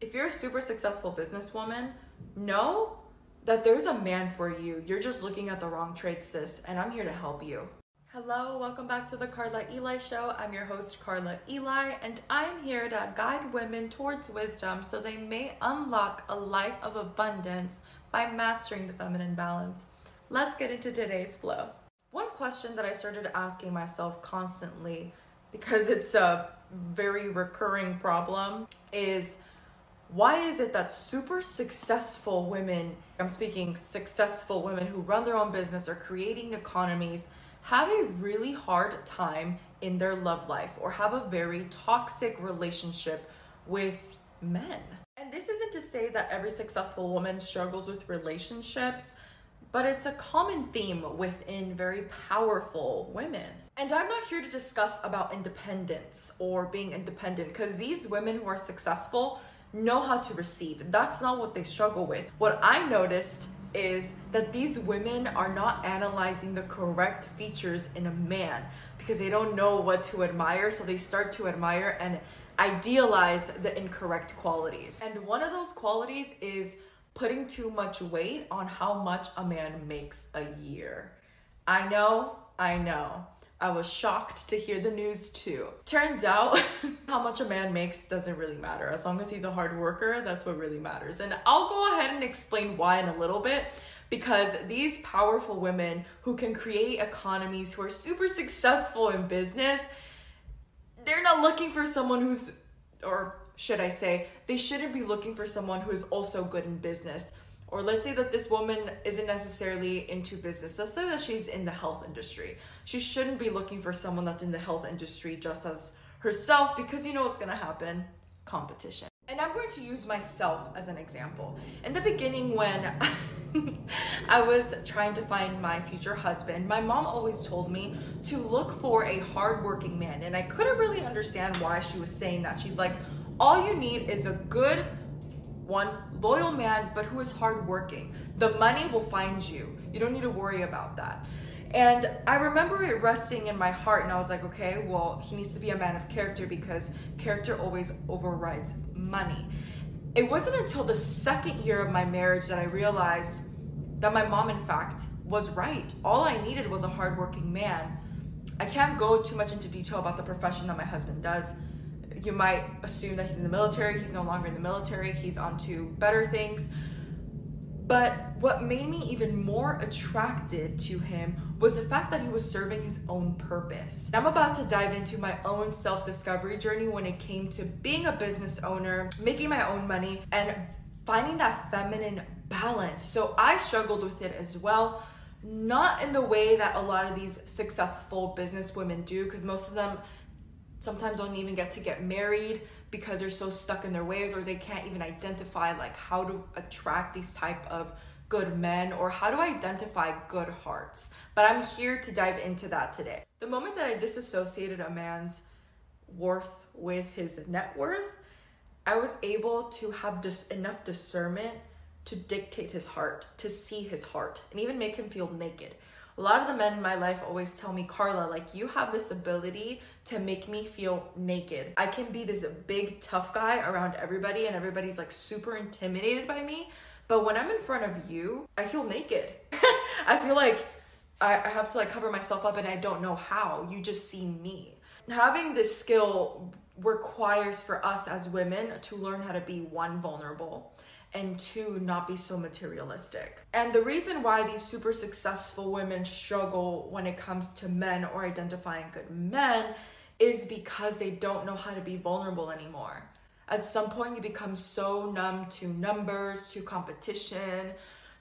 If you're a super successful businesswoman, know that there's a man for you. You're just looking at the wrong trade, sis, and I'm here to help you. Hello, welcome back to the Karla Elia Show. I'm your host, Karla Elia, and I'm here to guide women towards wisdom so they may unlock a life of abundance by mastering the feminine balance. Let's get into today's flow. One question that I started asking myself constantly, because it's a very recurring problem, is why is it that super successful women, I'm speaking successful women who run their own business or creating economies, have a really hard time in their love life or have a very toxic relationship with men? And this isn't to say that every successful woman struggles with relationships, but it's a common theme within very powerful women. And I'm not here to discuss about independence or being independent because these women who are successful know how to receive. That's not what they struggle with. What I noticed is that these women are not analyzing the correct features in a man because they don't know what to admire. So they start to admire and idealize the incorrect qualities. And one of those qualities is putting too much weight on how much a man makes a year. I know, I know. I was shocked to hear the news too. Turns out, how much a man makes doesn't really matter. As long as he's a hard worker, that's what really matters. And I'll go ahead and explain why in a little bit because these powerful women who can create economies, who are super successful in business, they're not looking for someone who's, or should I say, they shouldn't be looking for someone who is also good in business or let's say that this woman isn't necessarily into business. Let's say that she's in the health industry. She shouldn't be looking for someone that's in the health industry just as herself because you know what's gonna happen competition. And I'm going to use myself as an example. In the beginning, when I was trying to find my future husband, my mom always told me to look for a hardworking man. And I couldn't really understand why she was saying that. She's like, all you need is a good one loyal man, but who is hardworking. The money will find you. You don't need to worry about that. And I remember it resting in my heart, and I was like, okay, well, he needs to be a man of character because character always overrides money. It wasn't until the second year of my marriage that I realized that my mom, in fact, was right. All I needed was a hardworking man. I can't go too much into detail about the profession that my husband does you might assume that he's in the military. He's no longer in the military. He's on to better things. But what made me even more attracted to him was the fact that he was serving his own purpose. I'm about to dive into my own self discovery journey when it came to being a business owner, making my own money, and finding that feminine balance. So I struggled with it as well. Not in the way that a lot of these successful business women do, because most of them sometimes don't even get to get married because they're so stuck in their ways or they can't even identify like how to attract these type of good men or how to identify good hearts. But i'm here to dive into that today. The moment that i disassociated a man's worth with his net worth i was able to have just enough discernment to dictate his heart to see his heart and even make him feel naked a lot of the men in my life always tell me, Karla, like you have this ability to make me feel naked. I can be this big, tough guy around everybody, and everybody's like super intimidated by me. But when I'm in front of you, I feel naked. I feel like I, have to like cover myself up and I don't know how. You just see me. Having this skill requires for us as women to learn how to be one vulnerable and two, not be so materialistic. And the reason why these super successful women struggle when it comes to men or identifying good men is because they don't know how to be vulnerable anymore. At some point, you become so numb to numbers, to competition,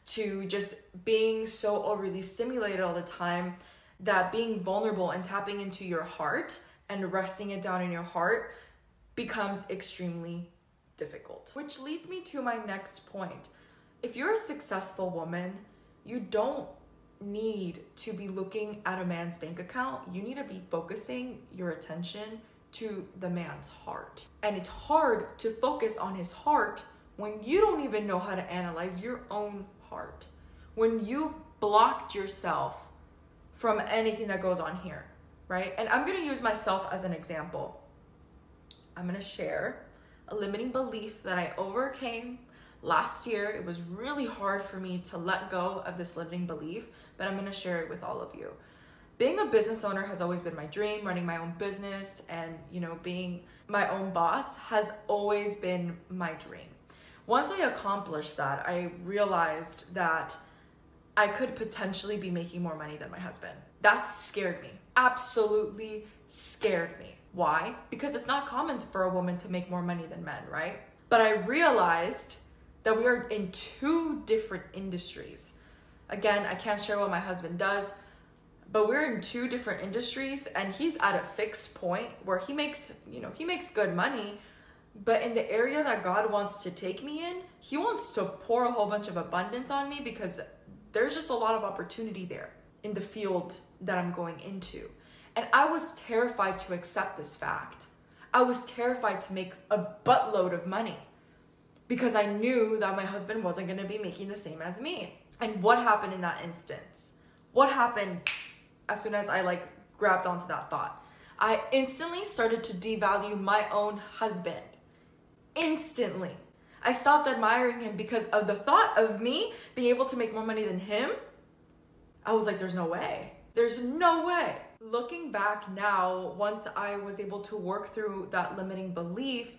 to just being so overly stimulated all the time that being vulnerable and tapping into your heart and resting it down in your heart becomes extremely difficult. Which leads me to my next point. If you're a successful woman, you don't need to be looking at a man's bank account. You need to be focusing your attention to the man's heart. And it's hard to focus on his heart when you don't even know how to analyze your own heart. When you've blocked yourself from anything that goes on here, right? And I'm gonna use myself as an example. I'm gonna share a limiting belief that I overcame last year. It was really hard for me to let go of this limiting belief, but I'm gonna share it with all of you. Being a business owner has always been my dream, running my own business and, you know, being my own boss has always been my dream. Once I accomplished that, I realized that I could potentially be making more money than my husband. That scared me. Absolutely scared me. Why? Because it's not common for a woman to make more money than men, right? But I realized that we are in two different industries. Again, I can't share what my husband does, but we're in two different industries and he's at a fixed point where he makes, you know, he makes good money, but in the area that God wants to take me in, he wants to pour a whole bunch of abundance on me because there's just a lot of opportunity there in the field that I'm going into. And I was terrified to accept this fact. I was terrified to make a buttload of money because I knew that my husband wasn't going to be making the same as me. And what happened in that instance? What happened as soon as I like grabbed onto that thought? I instantly started to devalue my own husband. Instantly. I stopped admiring him because of the thought of me being able to make more money than him. I was like, there's no way. There's no way. Looking back now, once I was able to work through that limiting belief,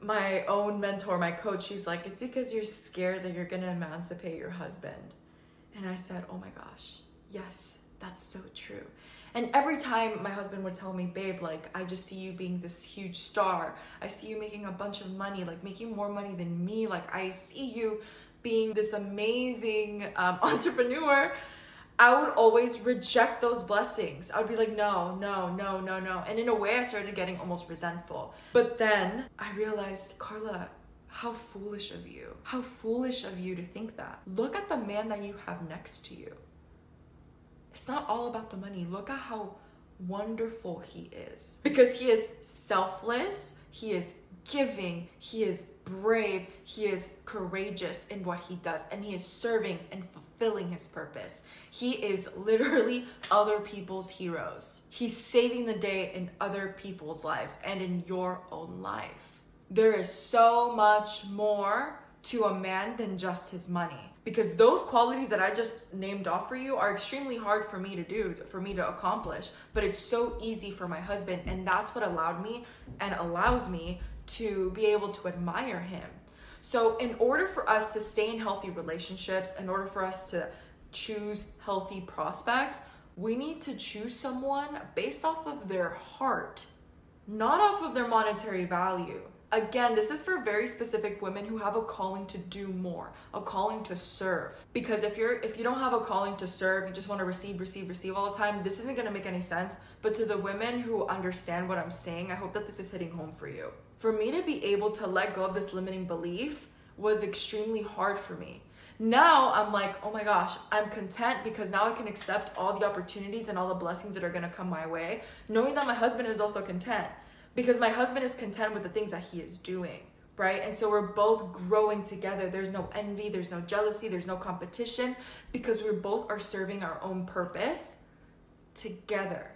my own mentor, my coach, she's like, it's because you're scared that you're gonna emancipate your husband. And I said, oh my gosh, yes, that's so true. And every time my husband would tell me, babe, like, I just see you being this huge star. I see you making a bunch of money, like making more money than me. Like, I see you being this amazing um, entrepreneur. I would always reject those blessings. I would be like, no, no, no, no, no. And in a way, I started getting almost resentful. But then I realized, Karla, how foolish of you. How foolish of you to think that. Look at the man that you have next to you it's not all about the money. Look at how wonderful he is. Because he is selfless, he is giving, he is brave, he is courageous in what he does, and he is serving and fulfilling his purpose. He is literally other people's heroes. He's saving the day in other people's lives and in your own life. There is so much more to a man than just his money because those qualities that I just named off for you are extremely hard for me to do, for me to accomplish, but it's so easy for my husband. And that's what allowed me and allows me to be able to admire him. So, in order for us to stay in healthy relationships, in order for us to choose healthy prospects, we need to choose someone based off of their heart, not off of their monetary value again, this is for very specific women who have a calling to do more, a calling to serve. Because if you're if you don't have a calling to serve, you just want to receive, receive, receive all the time, this isn't going to make any sense. But to the women who understand what I'm saying, I hope that this is hitting home for you. For me to be able to let go of this limiting belief was extremely hard for me. Now I'm like, oh my gosh, I'm content because now I can accept all the opportunities and all the blessings that are gonna come my way, knowing that my husband is also content because my husband is content with the things that he is doing right? And so we're both growing together. There's no envy, there's no jealousy, there's no competition because we both are serving our own purpose together.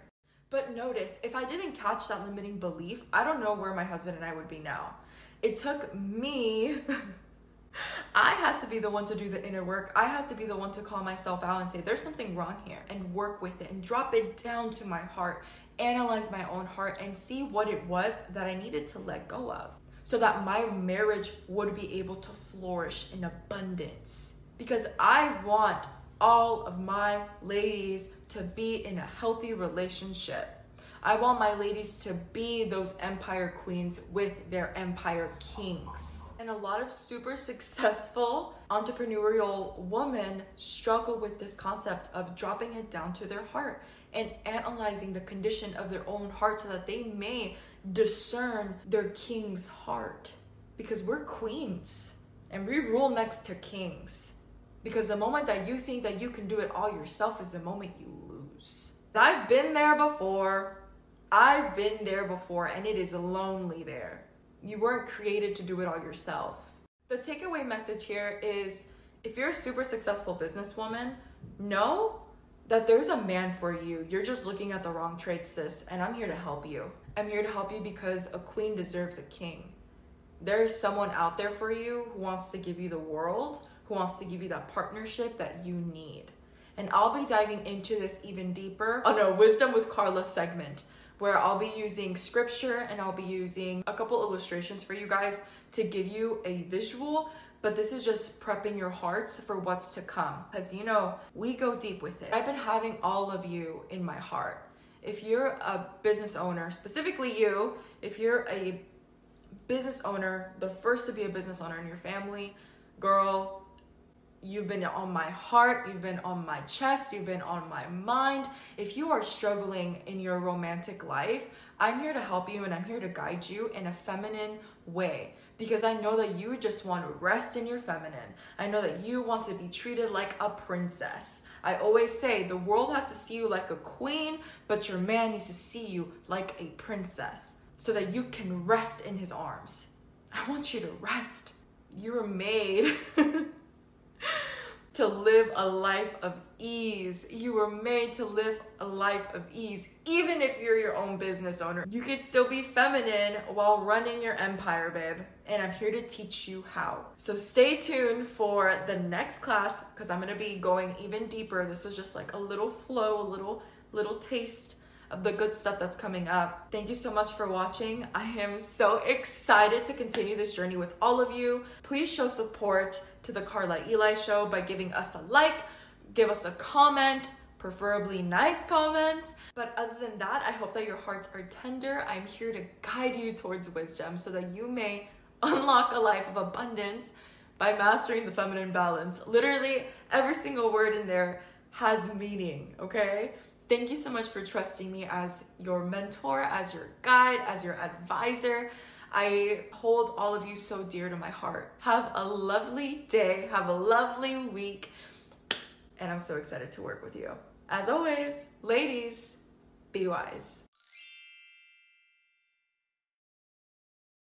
But notice, if I didn't catch that limiting belief, I don't know where my husband and I would be now. It took me. I had to be the one to do the inner work. I had to be the one to call myself out and say, there's something wrong here, and work with it and drop it down to my heart analyze my own heart and see what it was that I needed to let go of so that my marriage would be able to flourish in abundance. Because I want all of my ladies to be in a healthy relationship. I want my ladies to be those empire queens with their empire kings. And a lot of super successful entrepreneurial women struggle with this concept of dropping it down to their heart and analyzing the condition of their own heart so that they may discern their king's heart. Because we're queens and we rule next to kings. Because the moment that you think that you can do it all yourself is the moment you lose. I've been there before. I've been there before, and it is lonely there. You weren't created to do it all yourself. The takeaway message here is if you're a super successful businesswoman, know that there's a man for you. You're just looking at the wrong trade, sis, and I'm here to help you. I'm here to help you because a queen deserves a king. there's someone out there for you who wants to give you the world, who wants to give you that partnership that you need. And I'll be diving into this even deeper on a Wisdom with Karla segment where I'll be using scripture and I'll be using a couple illustrations for you guys to give you a visual. But this is just prepping your hearts for what's to come. Because you know, we go deep with it. I've been having all of you in my heart. If you're a business owner, specifically you, if you're a business owner, the first to be a business owner in your family, girl, you've been on my heart, you've been on my chest, you've been on my mind. If you are struggling in your romantic life, I'm here to help you and I'm here to guide you in a feminine way because I know that you just want to rest in your feminine. I know that you want to be treated like a princess. I always say the world has to see you like a queen, but your man needs to see you like a princess so that you can rest in his arms. I want you to rest. You were made to live a life of ease. You were made to live a life of ease. Even if you're your own business owner, you could still be feminine while running your empire, babe. And I'm here to teach you how. So stay tuned for the next class because I'm going to be going even deeper. This was just like a little flow, a little little taste of the good stuff that's coming up. Thank you so much for watching. I am so excited to continue this journey with all of you. Please show support to the Karla Elia Show by giving us a like, give us a comment, preferably nice comments. But other than that, I hope that your hearts are tender. I'm here to guide you towards wisdom so that you may unlock a life of abundance by mastering the feminine balance. Literally, every single word in there has meaning, okay? Thank you so much for trusting me as your mentor, as your guide, as your advisor. I hold all of you so dear to my heart. Have a lovely day, have a lovely week, and I'm so excited to work with you. As always, ladies, be wise.